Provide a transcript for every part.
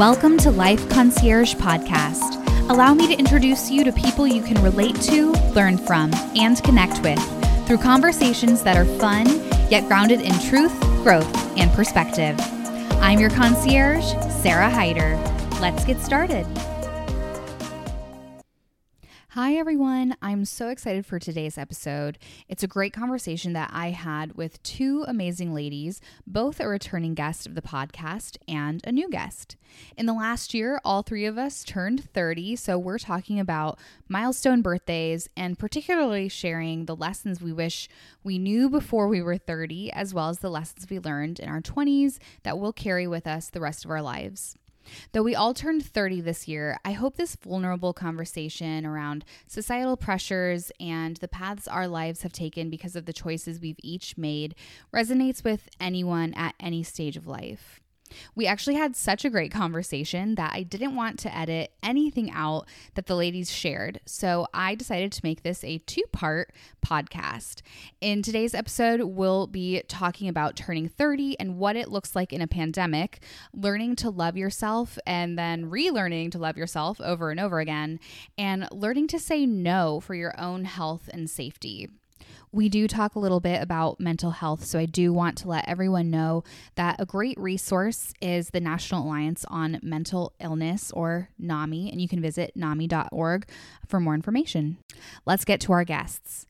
Welcome to Life Concierge Podcast. Allow me to introduce you to people you can relate to, learn from, and connect with through conversations that are fun, yet grounded in truth, growth, and perspective. I'm your concierge, Sarah Hyder. Let's get started. Hi, everyone. I'm so excited for today's episode. It's a great conversation that I had with two amazing ladies, both a returning guest of the podcast and a new guest. In the last year, all three of us turned 30, so we're talking about milestone birthdays and particularly sharing the lessons we wish we knew before we were 30, as well as the lessons we learned in our 20s that we'll carry with us the rest of our lives. Though we all turned 30 this year, I hope this vulnerable conversation around societal pressures and the paths our lives have taken because of the choices we've each made resonates with anyone at any stage of life. We actually had such a great conversation that I didn't want to edit anything out that the ladies shared. So I decided to make this a two part podcast. In today's episode, we'll be talking about turning 30 and what it looks like in a pandemic, learning to love yourself and then relearning to love yourself over and over again, and learning to say no for your own health and safety. We do talk a little bit about mental health, so I do want to let everyone know that a great resource is the National Alliance on Mental Illness, or NAMI, and you can visit nami.org for more information. Let's get to our guests.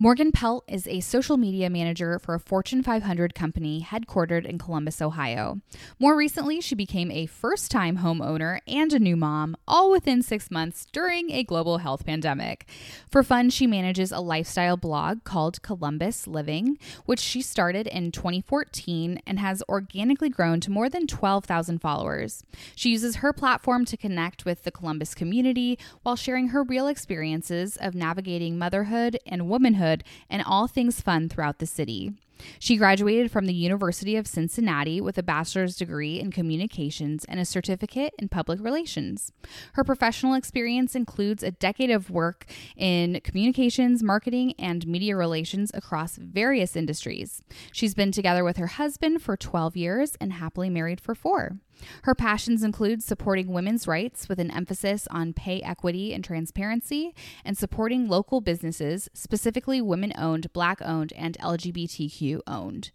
Morgan Pelt is a social media manager for a Fortune 500 company headquartered in Columbus, Ohio. More recently, she became a first time homeowner and a new mom, all within six months during a global health pandemic. For fun, she manages a lifestyle blog called Columbus Living, which she started in 2014 and has organically grown to more than 12,000 followers. She uses her platform to connect with the Columbus community while sharing her real experiences of navigating motherhood and womanhood and all things fun throughout the city. She graduated from the University of Cincinnati with a bachelor's degree in communications and a certificate in public relations. Her professional experience includes a decade of work in communications, marketing, and media relations across various industries. She's been together with her husband for 12 years and happily married for four. Her passions include supporting women's rights with an emphasis on pay equity and transparency, and supporting local businesses, specifically women owned, black owned, and LGBTQ owned.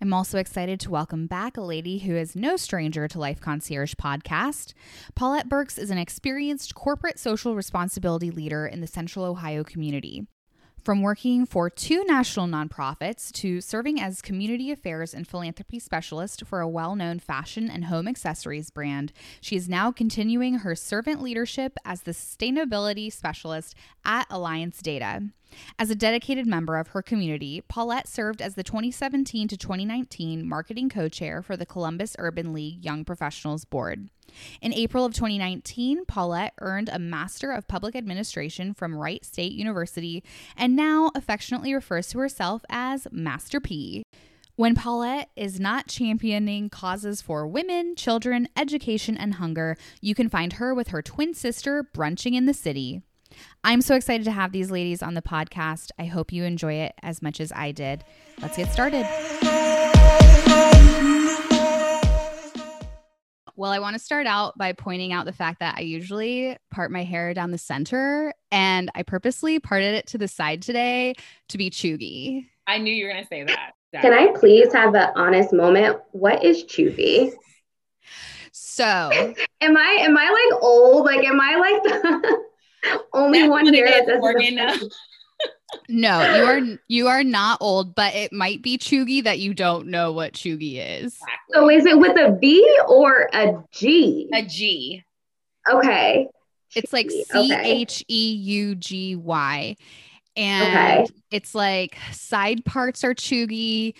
I'm also excited to welcome back a lady who is no stranger to Life Concierge podcast. Paulette Burks is an experienced corporate social responsibility leader in the Central Ohio community. From working for two national nonprofits to serving as community affairs and philanthropy specialist for a well known fashion and home accessories brand, she is now continuing her servant leadership as the sustainability specialist at Alliance Data. As a dedicated member of her community, Paulette served as the 2017 to 2019 marketing co chair for the Columbus Urban League Young Professionals Board. In April of 2019, Paulette earned a Master of Public Administration from Wright State University and now affectionately refers to herself as Master P. When Paulette is not championing causes for women, children, education, and hunger, you can find her with her twin sister brunching in the city. I'm so excited to have these ladies on the podcast. I hope you enjoy it as much as I did. Let's get started. Well, I want to start out by pointing out the fact that I usually part my hair down the center and I purposely parted it to the side today to be cheugy. I knew you were going to say that. Can I please have an honest moment? What is cheugy? So, am I am I like old? Like am I like the only That's one here that doesn't uh, no, you are you are not old, but it might be cheugy that you don't know what cheugy is. So is it with a V or a G? A G. Okay. It's like C H E U G Y. And okay. it's like side parts are cheugy.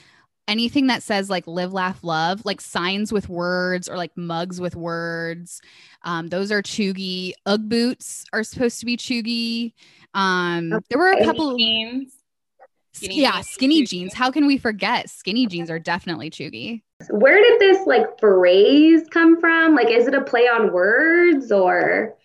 Anything that says like live, laugh, love, like signs with words or like mugs with words, um, those are cheugy. Ugg boots are supposed to be cheugy. Um, okay. there were a couple jeans. Skinny yeah, jeans skinny jeans. How can we forget? Skinny jeans are definitely cheugy. Where did this like phrase come from? Like, is it a play on words or?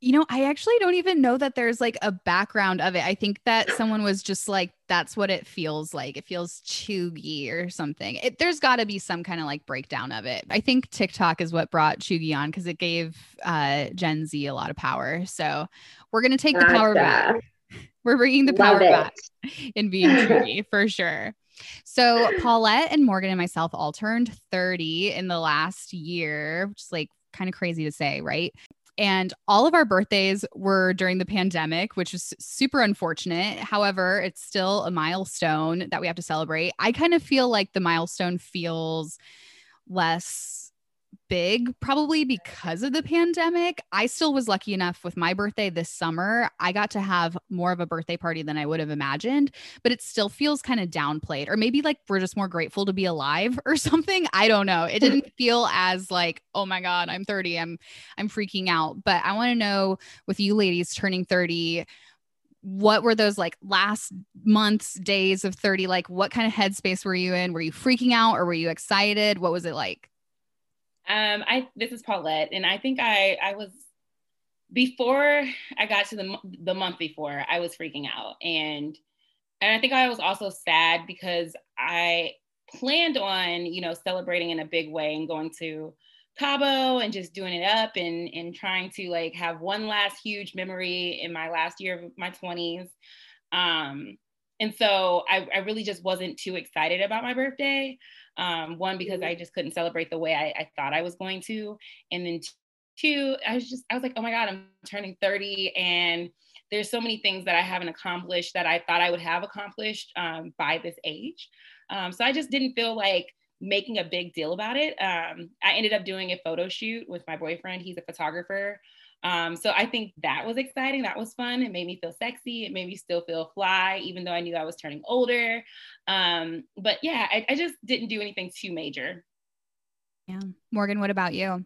You know, I actually don't even know that there's like a background of it. I think that someone was just like, that's what it feels like. It feels cheugy or something. It, there's got to be some kind of like breakdown of it. I think TikTok is what brought cheugy on because it gave uh, Gen Z a lot of power. So we're going to take gotcha. the power back. We're bringing the power back in being cheugy for sure. So Paulette and Morgan and myself all turned 30 in the last year, which is like kind of crazy to say, right? And all of our birthdays were during the pandemic, which is super unfortunate. However, it's still a milestone that we have to celebrate. I kind of feel like the milestone feels less big, probably because of the pandemic. I still was lucky enough with my birthday this summer. I got to have more of a birthday party than I would have imagined, but it still feels kind of downplayed, or maybe like we're just more grateful to be alive or something. I don't know. It didn't feel as like, oh my God, I'm 30. I'm I'm freaking out. But I want to know with you ladies turning 30 what were those like last months days of 30 like what kind of headspace were you in were you freaking out or were you excited what was it like um, I this is Paulette, and I think I I was before I got to the the month before I was freaking out, and and I think I was also sad because I planned on you know celebrating in a big way and going to Cabo and just doing it up and and trying to like have one last huge memory in my last year of my 20s. Um, and so I, I really just wasn't too excited about my birthday. Um, one, because I just couldn't celebrate the way I, I thought I was going to. And then two, I was just, I was like, oh my God, I'm turning 30 and there's so many things that I haven't accomplished that I thought I would have accomplished um, by this age. Um, so I just didn't feel like making a big deal about it. Um, I ended up doing a photo shoot with my boyfriend. He's a photographer. Um, so I think that was exciting. That was fun. It made me feel sexy. It made me still feel fly, even though I knew I was turning older. Um, but yeah, I, I just didn't do anything too major. Yeah. Morgan, what about you?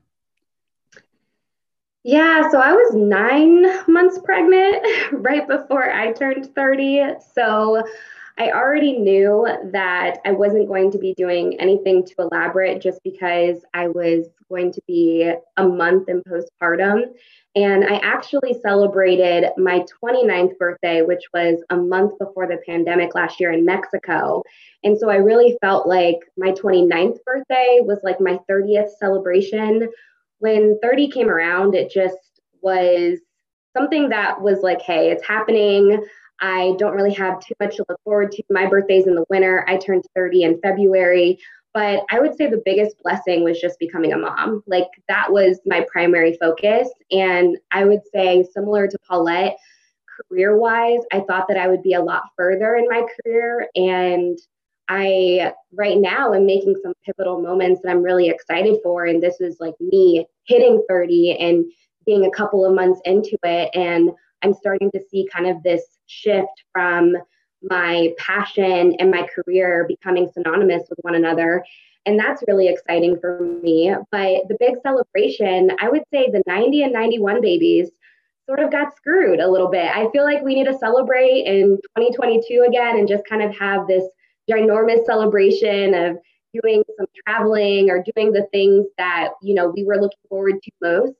Yeah, so I was nine months pregnant right before I turned 30. So I already knew that I wasn't going to be doing anything too elaborate just because I was going to be a month in postpartum. And I actually celebrated my 29th birthday, which was a month before the pandemic last year in Mexico. And so I really felt like my 29th birthday was like my 30th celebration. When 30 came around, it just was something that was like, hey, it's happening. I don't really have too much to look forward to. My birthday's in the winter. I turned 30 in February. But I would say the biggest blessing was just becoming a mom. Like that was my primary focus. And I would say, similar to Paulette, career wise, I thought that I would be a lot further in my career. And I, right now, am making some pivotal moments that I'm really excited for. And this is like me hitting 30 and being a couple of months into it. And I'm starting to see kind of this shift from my passion and my career becoming synonymous with one another. And that's really exciting for me. But the big celebration, I would say the 90 and 91 babies sort of got screwed a little bit. I feel like we need to celebrate in 2022 again and just kind of have this ginormous celebration of doing some traveling or doing the things that, you know, we were looking forward to most.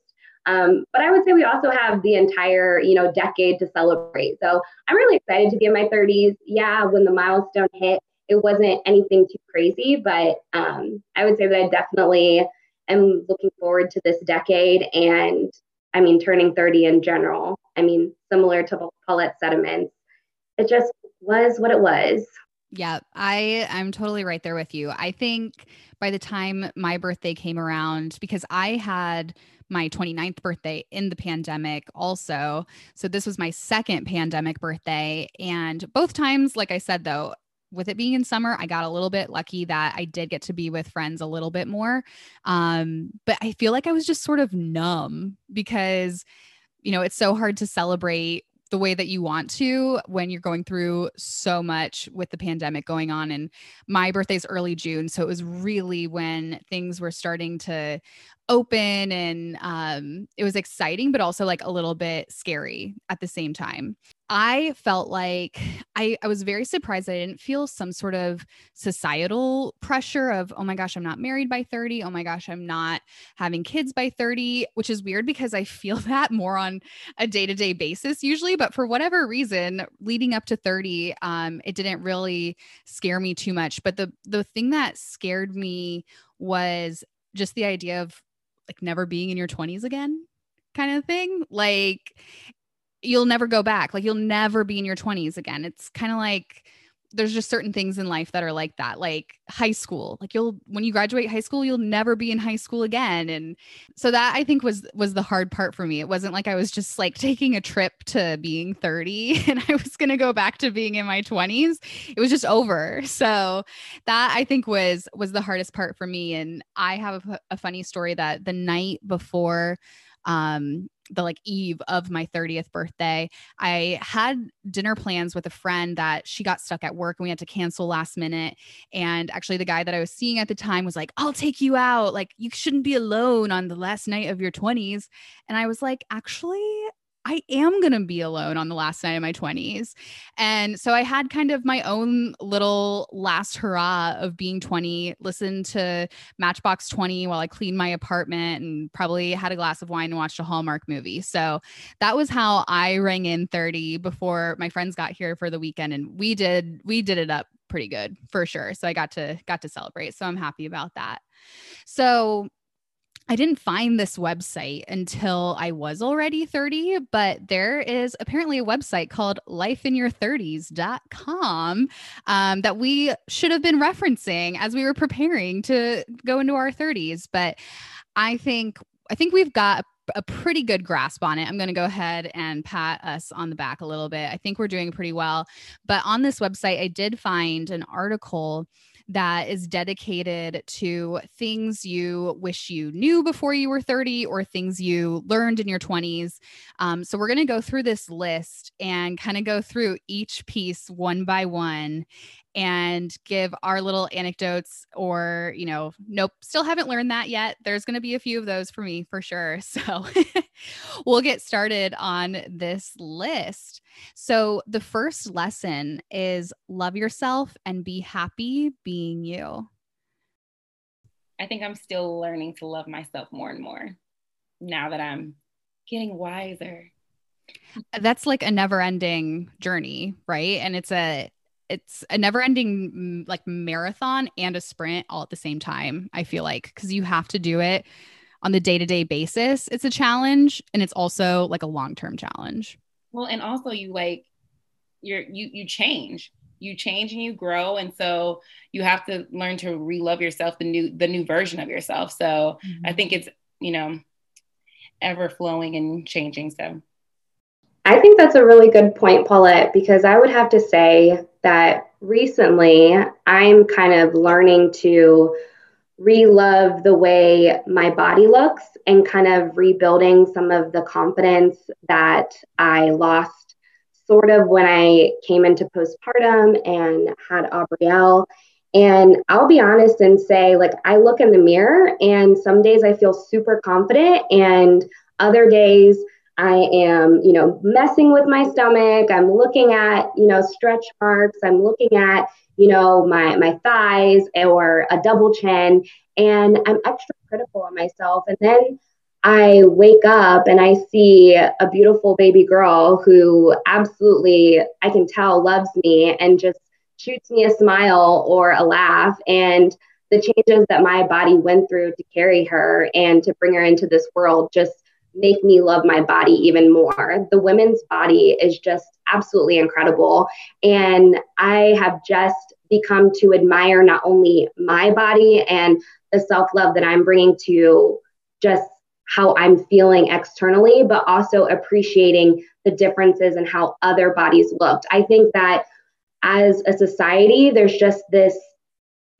Um, but I would say we also have the entire, you know, decade to celebrate. So I'm really excited to be in my 30s. Yeah, when the milestone hit, it wasn't anything too crazy, but um, I would say that I definitely am looking forward to this decade and I mean, turning 30 in general. I mean, similar to Paulette Sediments, it just was what it was. Yeah, I I'm totally right there with you. I think by the time my birthday came around because I had my 29th birthday in the pandemic also. So this was my second pandemic birthday. And both times, like I said, though, with it being in summer, I got a little bit lucky that I did get to be with friends a little bit more. Um, but I feel like I was just sort of numb because, you know, it's so hard to celebrate the way that you want to when you're going through so much with the pandemic going on. And my birthday's early June. So it was really when things were starting to open and um, it was exciting, but also like a little bit scary at the same time. I felt like I, I was very surprised I didn't feel some sort of societal pressure of, oh my gosh, I'm not married by 30. Oh my gosh, I'm not having kids by 30, which is weird because I feel that more on a day to day basis usually. But for whatever reason, leading up to 30, um, it didn't really scare me too much. But the, the thing that scared me was just the idea of like never being in your 20s again kind of thing. Like you'll never go back. Like you'll never be in your 20s again. It's kind of like there's just certain things in life that are like that like high school like you'll when you graduate high school you'll never be in high school again. And so that i think was was the hard part for me. It wasn't like i was just like taking a trip to being 30 and i was going to go back to being in my 20s it was just over. So that i think was was the hardest part for me. And i have a, a funny story that the night before um the like eve of my 30th birthday i had dinner plans with a friend that she got stuck at work and we had to cancel last minute. And actually the guy that i was seeing at the time was like i'll take you out. Like you shouldn't be alone on the last night of your 20s and i was like actually I am going to be alone on the last night of my 20s. And so I had kind of my own little last hurrah of being 20, listened to Matchbox 20 while I cleaned my apartment and probably had a glass of wine and watched a Hallmark movie. So that was how I rang in 30 before my friends got here for the weekend and we did we did it up pretty good for sure. So I got to got to celebrate. So I'm happy about that. So I didn't find this website until I was already 30, but there is apparently a website called lifeinyour30s.com um, that we should have been referencing as we were preparing to go into our 30s. But I think I think we've got a pretty good grasp on it. I'm going to go ahead and pat us on the back a little bit. I think we're doing pretty well. But on this website, I did find an article that is dedicated to things you wish you knew before you were 30 or things you learned in your 20s. Um, so we're going to go through this list and kind of go through each piece one by one and give our little anecdotes or, you know, nope, still haven't learned that yet. There's going to be a few of those for me for sure. So we'll get started on this list. So the first lesson is love yourself and be happy being you. I think I'm still learning to love myself more and more now that I'm getting wiser. That's like a never ending journey, right? And it's a it's a never ending like marathon and a sprint all at the same time i feel like because you have to do it on the day-to-day basis. It's a challenge and it's also like a long-term challenge. Well and also you like you're you you change. You change and you grow and so you have to learn to re-love yourself the new the new version of yourself. So mm-hmm. i think it's you know ever flowing and changing so. I think that's a really good point, Paulette, because I would have to say that recently I'm kind of learning to re-love the way my body looks and kind of rebuilding some of the confidence that I lost sort of when I came into postpartum and had Aubrielle. And I'll be honest and say, like, I look in the mirror and some days I feel super confident, and other days I am, you know, messing with my stomach. I'm looking at, you know, stretch marks. I'm looking at, you know, my my thighs or a double chin, and I'm extra critical on myself. And then I wake up and I see a beautiful baby girl who absolutely I can tell loves me and just shoots me a smile or a laugh and the changes that my body went through to carry her and to bring her into this world just make me love my body even more. The women's body is just absolutely incredible. And I have just become to admire not only my body and the self love that I'm bringing to just how I'm feeling externally, but also appreciating the differences in how other bodies looked. I think that as a society, there's just this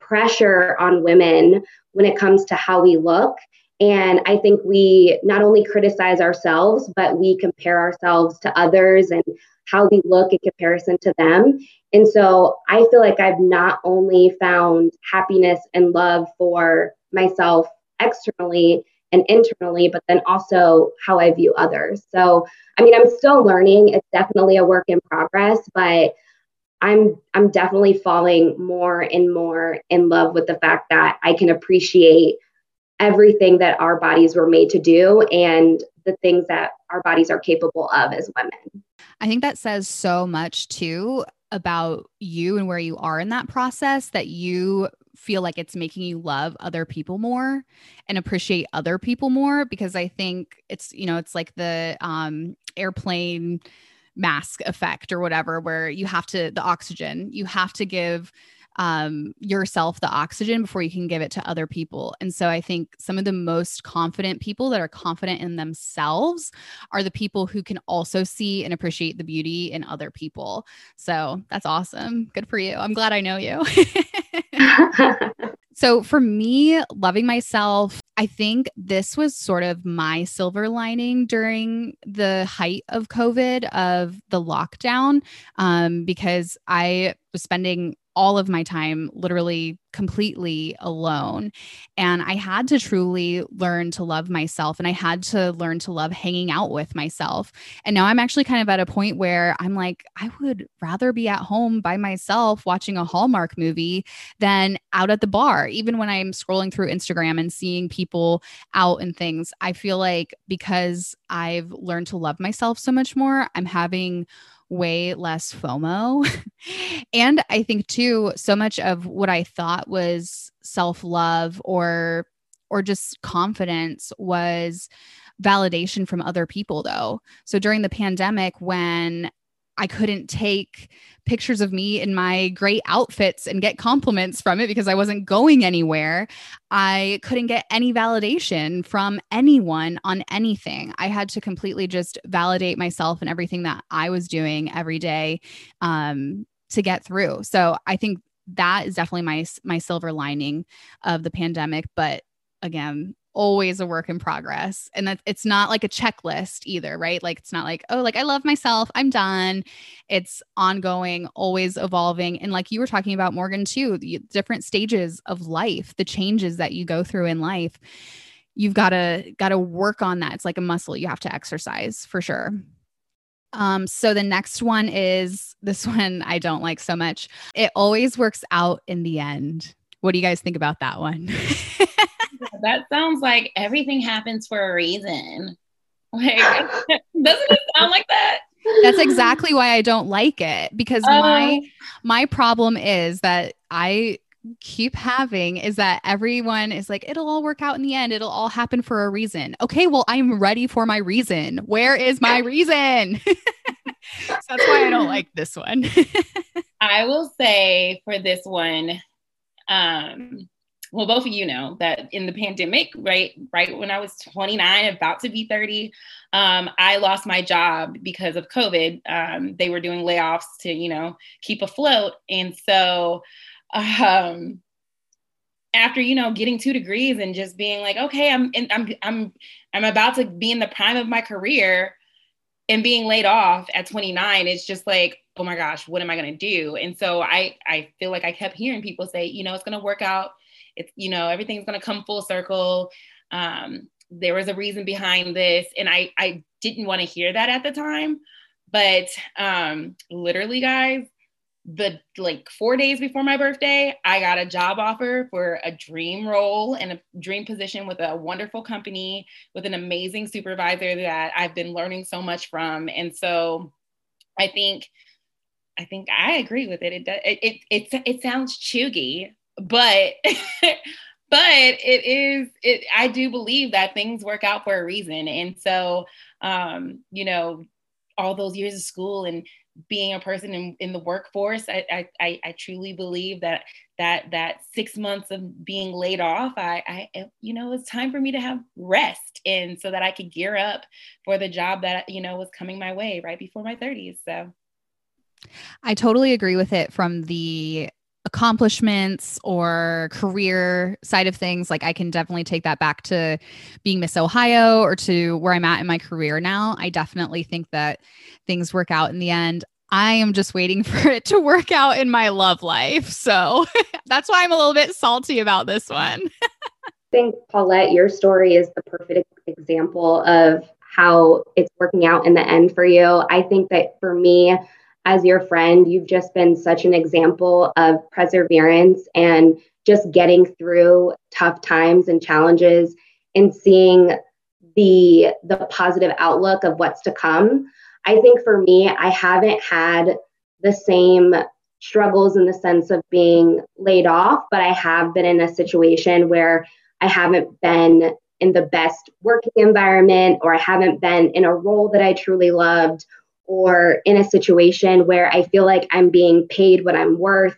pressure on women when it comes to how we look. And I think we not only criticize ourselves, but we compare ourselves to others and how we look in comparison to them. And so I feel like I've not only found happiness and love for myself externally and internally, but then also how I view others. So, I mean, I'm still learning. It's definitely a work in progress, but I'm I'm definitely falling more and more in love with the fact that I can appreciate everything that our bodies were made to do and the things that our bodies are capable of as women. I think that says so much too about you and where you are in that process that you feel like it's making you love other people more and appreciate other people more because I think it's you know it's like the um airplane mask effect or whatever where you have to the oxygen you have to give um, yourself the oxygen before you can give it to other people. And so I think some of the most confident people that are confident in themselves are the people who can also see and appreciate the beauty in other people. So that's awesome. Good for you. I'm glad I know you. so for me, loving myself, I think this was sort of my silver lining during the height of COVID, of the lockdown, um, because I was spending all of my time literally completely alone. And I had to truly learn to love myself and I had to learn to love hanging out with myself. And now I'm actually kind of at a point where I'm like, I would rather be at home by myself watching a Hallmark movie than out at the bar. Even when I'm scrolling through Instagram and seeing people out and things, I feel like because I've learned to love myself so much more, I'm having way less FOMO. and I think too, so much of what I thought was self-love or or just confidence was validation from other people though. So during the pandemic when I couldn't take pictures of me in my great outfits and get compliments from it because I wasn't going anywhere. I couldn't get any validation from anyone on anything. I had to completely just validate myself and everything that I was doing every day um, to get through. So I think that is definitely my my silver lining of the pandemic. But again, always a work in progress and that it's not like a checklist either right like it's not like oh like i love myself i'm done it's ongoing always evolving and like you were talking about morgan too the different stages of life the changes that you go through in life you've got to got to work on that it's like a muscle you have to exercise for sure um, so the next one is this one I don't like so much. It always works out in the end. What do you guys think about that one? that sounds like everything happens for a reason. Like, doesn't it sound like that? That's exactly why I don't like it because uh, my my problem is that I keep having is that everyone is like it'll all work out in the end. It'll all happen for a reason. Okay well i'm ready for my reason. Where is my reason? So that's why i don't like this one. I will say for this one um well, both of you know that in the pandemic, right, right when I was 29, about to be 30, um, I lost my job because of COVID. Um, they were doing layoffs to, you know, keep afloat, and so um, after you know getting two degrees and just being like, okay, I'm in, I'm I'm I'm about to be in the prime of my career, and being laid off at 29, it's just like, oh my gosh, what am I gonna do? And so I I feel like I kept hearing people say, you know, it's gonna work out it's you know everything's going to come full circle. Um, there was a reason behind this and i i didn't want to hear that at the time but um, literally guys the like four days before my birthday i got a job offer for a dream role and a dream position with a wonderful company with an amazing supervisor that i've been learning so much from. And so i think i think i agree with it it. It it, it, it sounds cheugy but but it is it i do believe that things work out for a reason. And so um you know all those years of school and being a person in, in the workforce I, I i truly believe that that that six months of being laid off i i you know it's time for me to have rest and so that i could gear up for the job that you know was coming my way right before my 30s so. I totally agree with it from the accomplishments or career side of things, like I can definitely take that back to being Miss Ohio or to where I'm at in my career now. I definitely think that things work out in the end. I am just waiting for it to work out in my love life. So that's why I'm a little bit salty about this one. I think, Paulette, your story is the perfect example of how it's working out in the end for you. I think that for me, as your friend, you've just been such an example of perseverance and just getting through tough times and challenges and seeing the the positive outlook of what's to come. I think for me, I haven't had the same struggles in the sense of being laid off, but I have been in a situation where I haven't been in the best working environment or I haven't been in a role that I truly loved or in a situation where I feel like I'm being paid what I'm worth.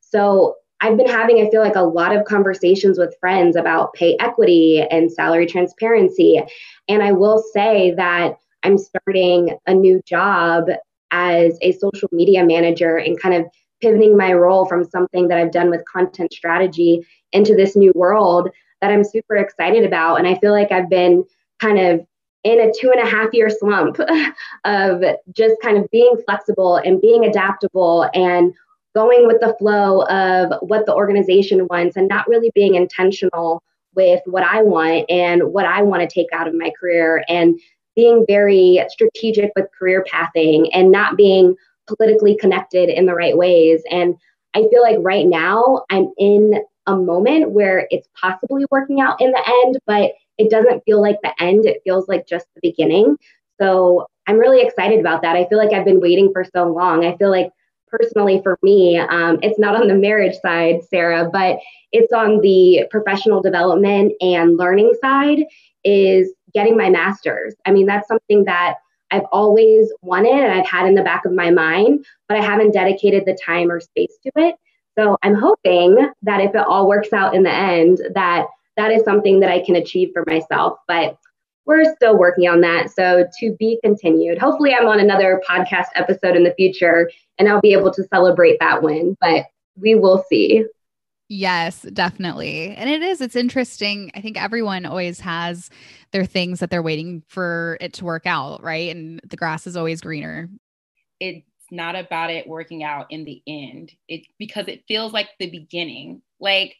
So I've been having, I feel like, a lot of conversations with friends about pay equity and salary transparency. And I will say that I'm starting a new job as a social media manager and kind of pivoting my role from something that I've done with content strategy into this new world that I'm super excited about. And I feel like I've been kind of in a two and a half year slump of just kind of being flexible and being adaptable and going with the flow of what the organization wants and not really being intentional with what I want and what I want to take out of my career and being very strategic with career pathing and not being politically connected in the right ways. And I feel like right now I'm in a moment where it's possibly working out in the end, but it doesn't feel like the end. It feels like just the beginning. So I'm really excited about that. I feel like I've been waiting for so long. I feel like personally for me, um, it's not on the marriage side, Sarah, but it's on the professional development and learning side, is getting my master's. I mean, that's something that I've always wanted and I've had in the back of my mind, but I haven't dedicated the time or space to it. So I'm hoping that if it all works out in the end, that that is something that I can achieve for myself. But we're still working on that. So to be continued. Hopefully, I'm on another podcast episode in the future and I'll be able to celebrate that win, but we will see. Yes, definitely. And it is, it's interesting. I think everyone always has their things that they're waiting for it to work out, right? And the grass is always greener. It's not about it working out in the end. It because it feels like the beginning. Like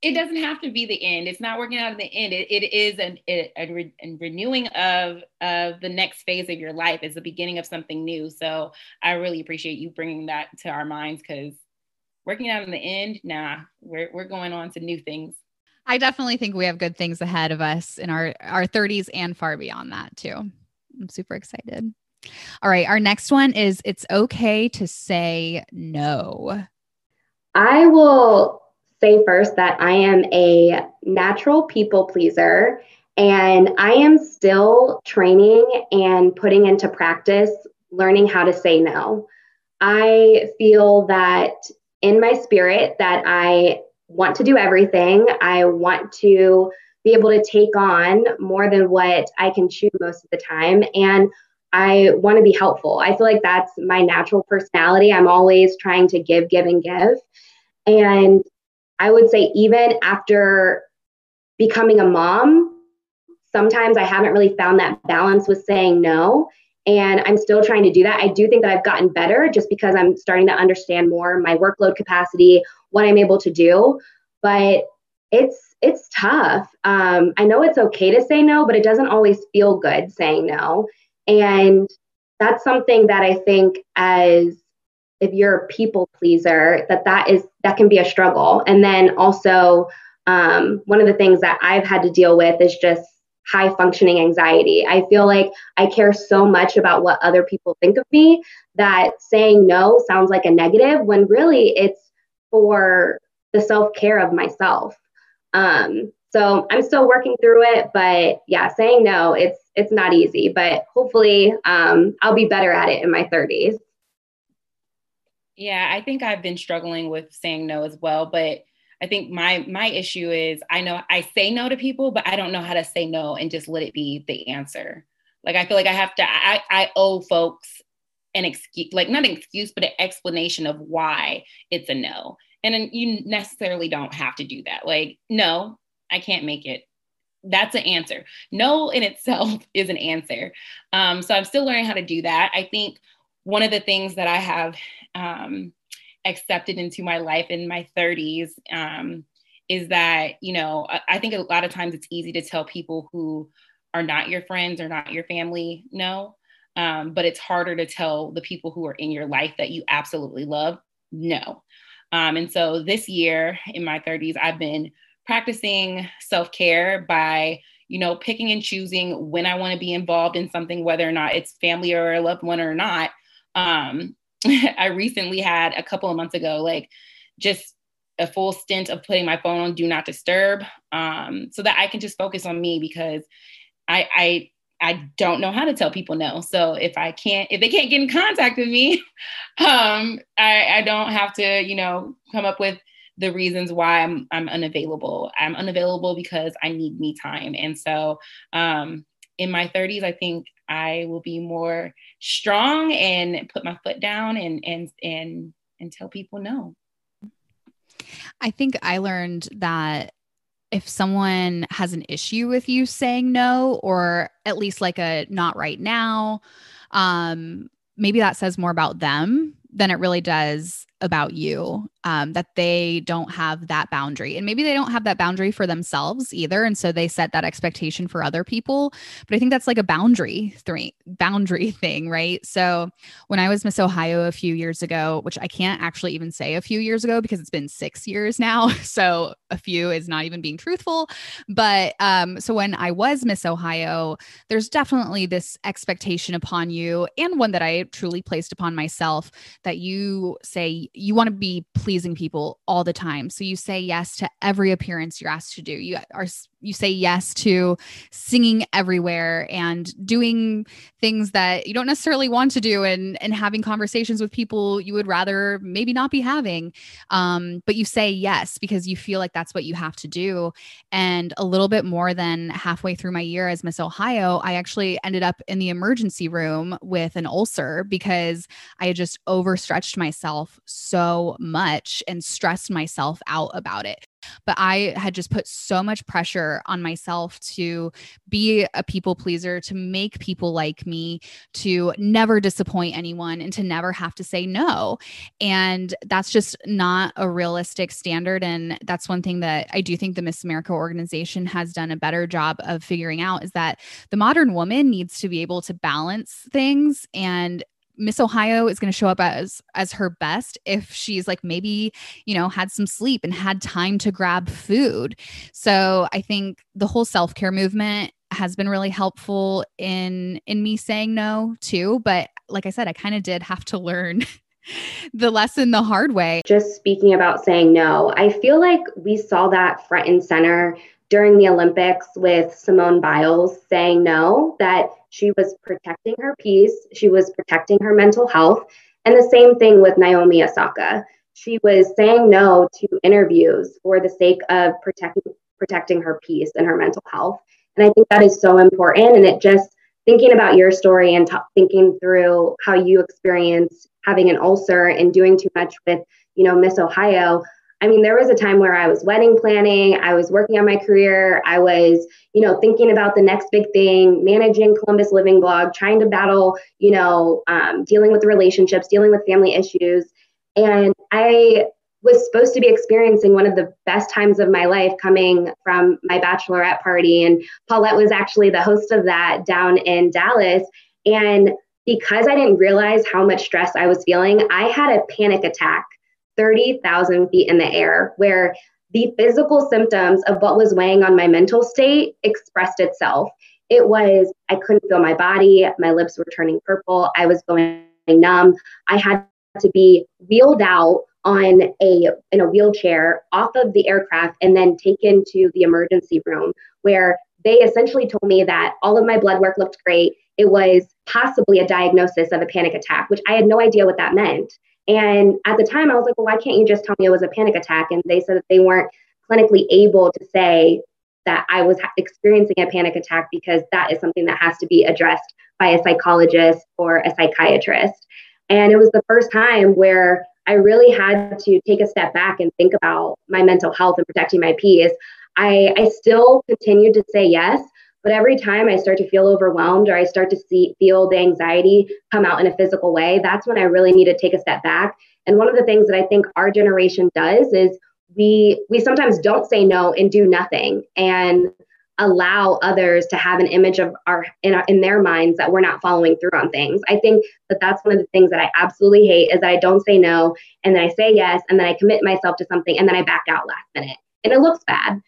it doesn't have to be the end. It's not working out in the end. It, it is an, a, a, re, a, renewing of of the next phase of your life. It's the beginning of something new. So I really appreciate you bringing that to our minds because working out in the end, nah, we're we're going on to new things. I definitely think we have good things ahead of us in our our 30s and far beyond that too. I'm super excited. All right, our next one is it's okay to say no. I will say first that I am a natural people pleaser and I am still training and putting into practice learning how to say no. I feel that in my spirit that I want to do everything. I want to be able to take on more than what I can chew most of the time. And I want to be helpful. I feel like that's my natural personality. I'm always trying to give, give, and give. And I would say, even after becoming a mom, sometimes I haven't really found that balance with saying no. And I'm still trying to do that. I do think that I've gotten better just because I'm starting to understand more my workload capacity, what I'm able to do. But it's it's tough. Um, I know it's okay to say no, but it doesn't always feel good saying no. And that's something that I think as if you're a people pleaser, that that is that can be a struggle. And then also um, one of the things that I've had to deal with is just high functioning anxiety. I feel like I care so much about what other people think of me that saying no sounds like a negative when really it's for the self care of myself. Um, so I'm still working through it, but yeah, saying no, it's it's not easy, but hopefully um, I'll be better at it in my 30s. Yeah, I think I've been struggling with saying no as well, but I think my my issue is I know I say no to people, but I don't know how to say no and just let it be the answer. Like I feel like I have to I, I owe folks an excuse, like not an excuse, but an explanation of why it's a no. And you necessarily don't have to do that. Like, no, I can't make it. That's an answer. No in itself is an answer. Um, so I'm still learning how to do that. I think one of the things that I have um, accepted into my life in my 30s um, is that, you know, I, I think a lot of times it's easy to tell people who are not your friends or not your family no. Um, but it's harder to tell the people who are in your life that you absolutely love no. Um, and so this year in my 30s, I've been practicing self care by, you know, picking and choosing when I want to be involved in something, whether or not it's family or a loved one or not. Um, I recently had a couple of months ago, like just a full stint of putting my phone on do not disturb um, so that I can just focus on me because I, I I don't know how to tell people no. So if I can't, if they can't get in contact with me, um, I, I don't have to, you know, come up with the reasons why I'm I'm unavailable. I'm unavailable because I need me time. And so um, in my 30s, I think I will be more strong and put my foot down and and and and tell people no. I think I learned that if someone has an issue with you saying no or at least like a not right now um maybe that says more about them than it really does about you um, that they don't have that boundary. And maybe they don't have that boundary for themselves either. And so they set that expectation for other people. But i think that's like a boundary three boundary thing right? So when i was miss ohio a few years ago which i can't actually even say a few years ago because it's been six years now so a few is not even being truthful. But um so when i was miss ohio there's definitely this expectation upon you and one that i truly placed upon myself that you say you want to be pleasing people all the time. So you say yes to every appearance you're asked to do. You are you say yes to singing everywhere and doing things that you don't necessarily want to do and and having conversations with people you would rather maybe not be having. Um, but you say yes because you feel like that's what you have to do. And a little bit more than halfway through my year as miss ohio i actually ended up in the emergency room with an ulcer because i had just overstretched myself so much and stressed myself out about it but I had just put so much pressure on myself to be a people pleaser, to make people like me, to never disappoint anyone, and to never have to say no. And that's just not a realistic standard. And that's one thing that I do think the Miss America organization has done a better job of figuring out is that the modern woman needs to be able to balance things and Miss Ohio is going to show up as as her best if she's like maybe, you know, had some sleep and had time to grab food. So, I think the whole self-care movement has been really helpful in in me saying no too, but like I said, I kind of did have to learn the lesson the hard way. Just speaking about saying no, I feel like we saw that front and center during the Olympics with Simone Biles saying no, that she was protecting her peace, she was protecting her mental health. And the same thing with Naomi Osaka. She was saying no to interviews for the sake of protecting protecting her peace and her mental health. And I think that is so important. And it just thinking about your story and t- thinking through how you experienced having an ulcer and doing too much with, you know, Miss Ohio. I mean, there was a time where I was wedding planning, I was working on my career, I was, you know, thinking about the next big thing, managing Columbus Living Blog, trying to battle, you know, um, dealing with relationships, dealing with family issues. And I was supposed to be experiencing one of the best times of my life coming from my bachelorette party. And Paulette was actually the host of that down in Dallas. And because I didn't realize how much stress I was feeling, I had a panic attack 30,000 feet in the air, where the physical symptoms of what was weighing on my mental state expressed itself. It was, I couldn't feel my body, my lips were turning purple, I was going numb. I had to be wheeled out on a in a wheelchair off of the aircraft and then taken to the emergency room where they essentially told me that all of my blood work looked great. It was possibly a diagnosis of a panic attack, which I had no idea what that meant. And at the time, I was like, well, why can't you just tell me it was a panic attack? And they said that they weren't clinically able to say that I was experiencing a panic attack because that is something that has to be addressed by a psychologist or a psychiatrist. And it was the first time where I really had to take a step back and think about my mental health and protecting my peace. I, I still continued to say yes, but every time I start to feel overwhelmed or I start to see feel the anxiety come out in a physical way, that's when I really need to take a step back. And one of the things that I think our generation does is we we sometimes don't say no and do nothing and allow others to have an image of our in, our, in their minds that we're not following through on things. I think that that's one of the things that I absolutely hate is that I don't say no and then I say yes and then I commit myself to something and then I back out last minute and it looks bad.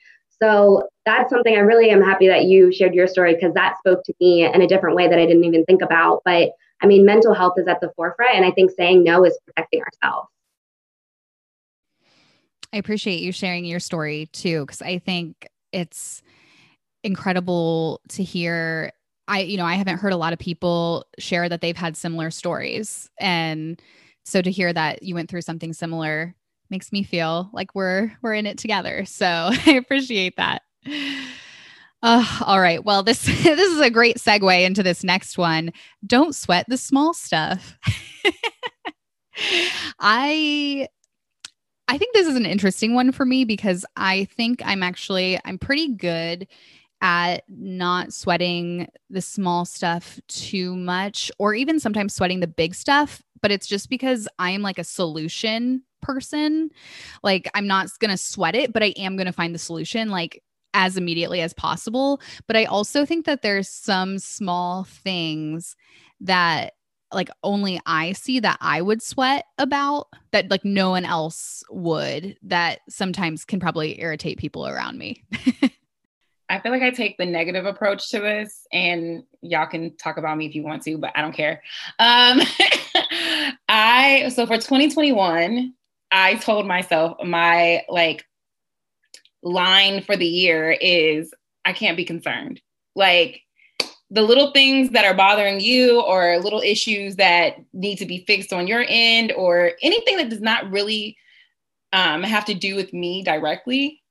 So that's something I really am happy that you shared your story because that spoke to me in a different way that I didn't even think about. But I mean, mental health is at the forefront, and I think saying no is protecting ourselves. I appreciate you sharing your story too, because I think it's incredible to hear. I, you know, I haven't heard a lot of people share that they've had similar stories. And so to hear that you went through something similar makes me feel like we're we're in it together. So I appreciate that. Uh, all right. Well, this this is a great segue into this next one. Don't sweat the small stuff. I I think this is an interesting one for me because I think I'm actually I'm pretty good at not sweating the small stuff too much or even sometimes sweating the big stuff, but it's just because I am like a solution person. Like I'm not going to sweat it, but I am going to find the solution like as immediately as possible. But I also think that there's some small things that like only I see that I would sweat about that like no one else would that sometimes can probably irritate people around me. I feel like I take the negative approach to this, and y'all can talk about me if you want to, but I don't care. Um, I so for 2021, I told myself my like line for the year is I can't be concerned. Like the little things that are bothering you or little issues that need to be fixed on your end or anything that does not really um, have to do with me directly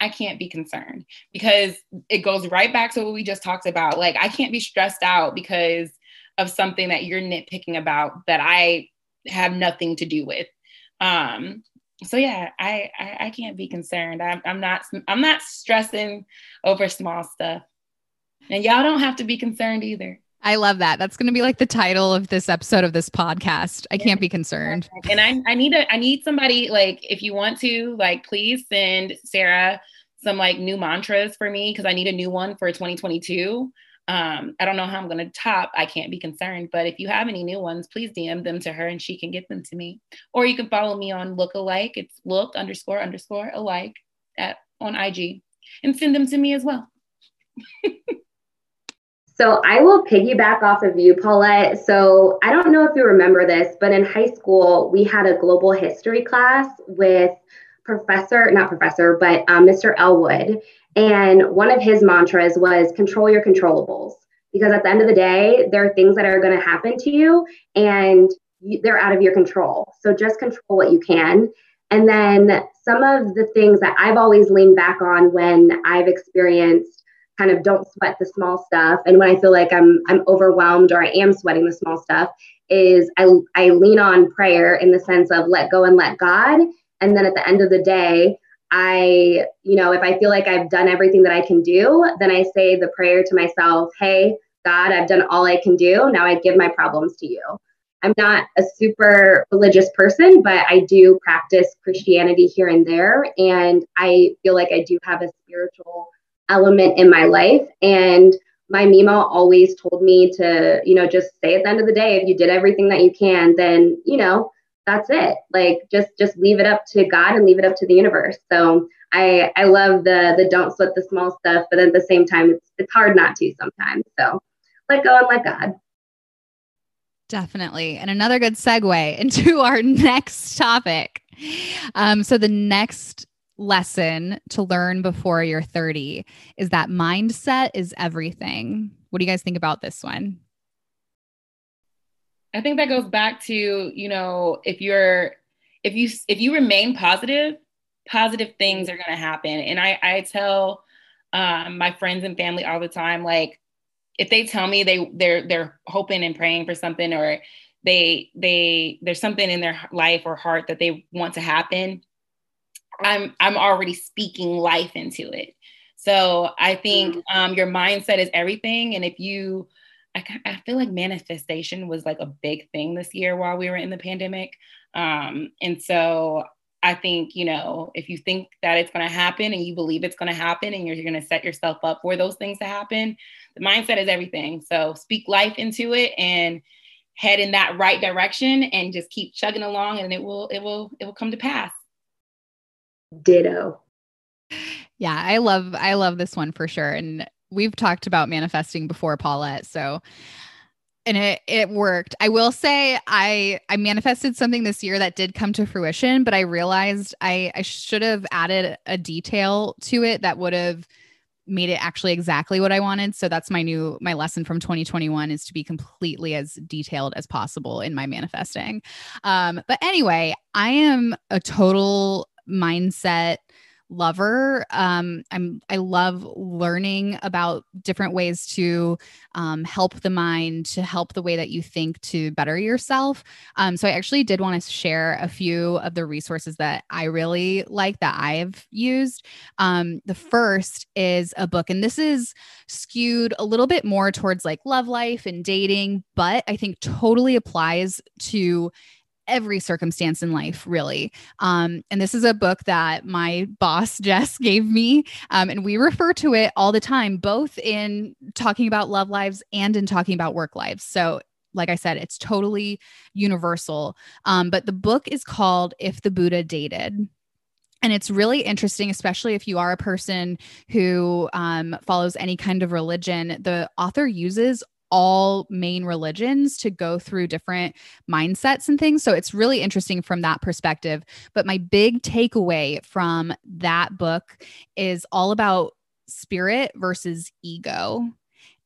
i can't be concerned because it goes right back to what we just talked about like i can't be stressed out because of something that you're nitpicking about that i have nothing to do with um so yeah i i, I can't be concerned I'm, I'm not i'm not stressing over small stuff and y'all don't have to be concerned either. I love that. That's going to be like the title of this episode of this podcast. I can't be concerned. And I, I need a, I need somebody like, if you want to, like, please send Sarah some like new mantras for me because I need a new one for 2022. Um, I don't know how I'm going to top. I can't be concerned, but if you have any new ones, please DM them to her and she can get them to me. Or you can follow me on look alike. It's look underscore underscore alike at on IG and send them to me as well. So I will piggyback off of you, Paulette. So I don't know if you remember this, but in high school, we had a global history class with Professor, not Professor, but um, Mr. Elwood. And one of his mantras was control your controllables. Because at the end of the day, there are things that are going to happen to you and they're out of your control. So just control what you can. And then some of the things that I've always leaned back on when I've experienced kind of don't sweat the small stuff. And when I feel like I'm I'm overwhelmed or I am sweating the small stuff, is I I lean on prayer in the sense of let go and let God. And then at the end of the day, I, you know, if I feel like I've done everything that I can do, then I say the prayer to myself, hey, God, I've done all I can do. Now I give my problems to you. I'm not a super religious person, but I do practice Christianity here and there. And I feel like I do have a spiritual element in my life. And my Mima always told me to, you know, just say at the end of the day, if you did everything that you can, then, you know, that's it. Like just just leave it up to God and leave it up to the universe. So I I love the the don't sweat the small stuff, but at the same time it's it's hard not to sometimes. So let go and let God. Definitely. And another good segue into our next topic. Um, so the next lesson to learn before you're 30 is that mindset is everything. What do you guys think about this one? I think that goes back to, you know, if you're if you if you remain positive, positive things are going to happen. And I I tell um, my friends and family all the time like if they tell me they they're they're hoping and praying for something or they they there's something in their life or heart that they want to happen I'm I'm already speaking life into it. So I think mm-hmm. um, your mindset is everything, and if you, I, I feel like manifestation was like a big thing this year while we were in the pandemic, um, and so I think, you know, if you think that it's going to happen and you believe it's going to happen and you're, you're going to set yourself up for those things to happen, the mindset is everything. So speak life into it and head in that right direction and just keep chugging along and it will it will it will come to pass. Ditto. Yeah, I love I love this one for sure and we've talked about manifesting before Paulette, so and it it worked. I will say I I manifested something this year that did come to fruition, but I realized I I should have added a detail to it that would have made it actually exactly what I wanted. So that's my new my lesson from 2021 is to be completely as detailed as possible in my manifesting. Um but anyway, I am a total mindset lover. Um, I'm I love learning about different ways to um, help the mind, to help the way that you think to better yourself. Um, so I actually did want to share a few of the resources that I really like that I've used. Um, the first is a book, and this is skewed a little bit more towards like love life and dating, but I think totally applies to every circumstance in life, really. Um, and this is a book that my boss, Jess, gave me. Um, and we refer to it all the time, both in talking about love lives and in talking about work lives. So, like I said, it's totally universal. Um, but the book is called If the Buddha Dated. And it's really interesting, especially if you are a person who um, follows any kind of religion. The author uses all main religions to go through different mindsets and things. So it's really interesting from that perspective. But my big takeaway from that book is all about spirit versus ego.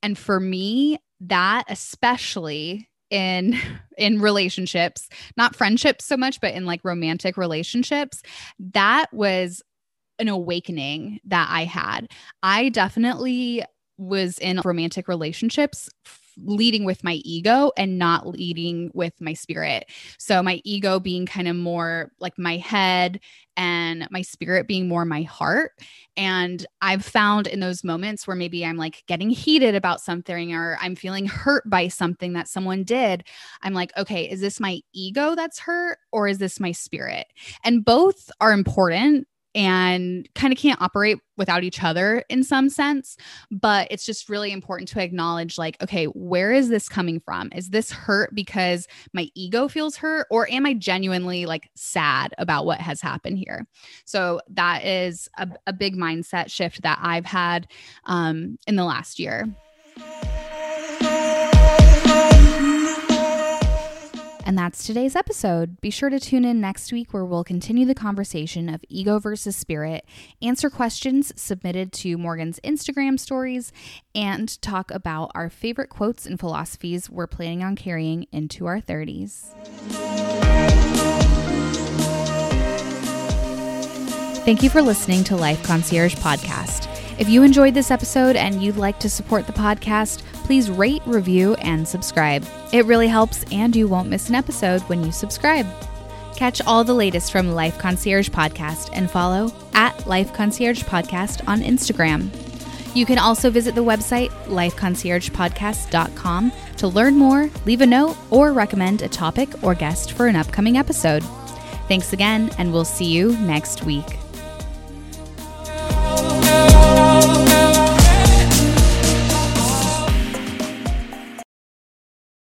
And for me, that especially in in relationships not friendships so much but in like romantic relationships that was an awakening that i had i definitely was in romantic relationships leading with my ego and not leading with my spirit. So my ego being kind of more like my head and my spirit being more my heart. And I've found in those moments where maybe I'm like getting heated about something or I'm feeling hurt by something that someone did, I'm like, okay, is this my ego that's hurt or is this my spirit? And both are important and kind of can't operate without each other in some sense but it's just really important to acknowledge like okay where is this coming from? Is this hurt because my ego feels hurt or am i genuinely like sad about what has happened here? So that is a, a big mindset shift that i've had um, in the last year And that's today's episode. Be sure to tune in next week where we'll continue the conversation of ego versus spirit, answer questions submitted to Morgan's Instagram stories, and talk about our favorite quotes and philosophies we're planning on carrying into our 30s. Thank you for listening to Life Concierge Podcast. If you enjoyed this episode and you'd like to support the podcast, please rate, review, and subscribe. It really helps, and you won't miss an episode when you subscribe. Catch all the latest from Life Concierge Podcast and follow at Life Concierge Podcast on Instagram. You can also visit the website lifeconciergepodcast.com to learn more, leave a note, or recommend a topic or guest for an upcoming episode. Thanks again, and we'll see you next week.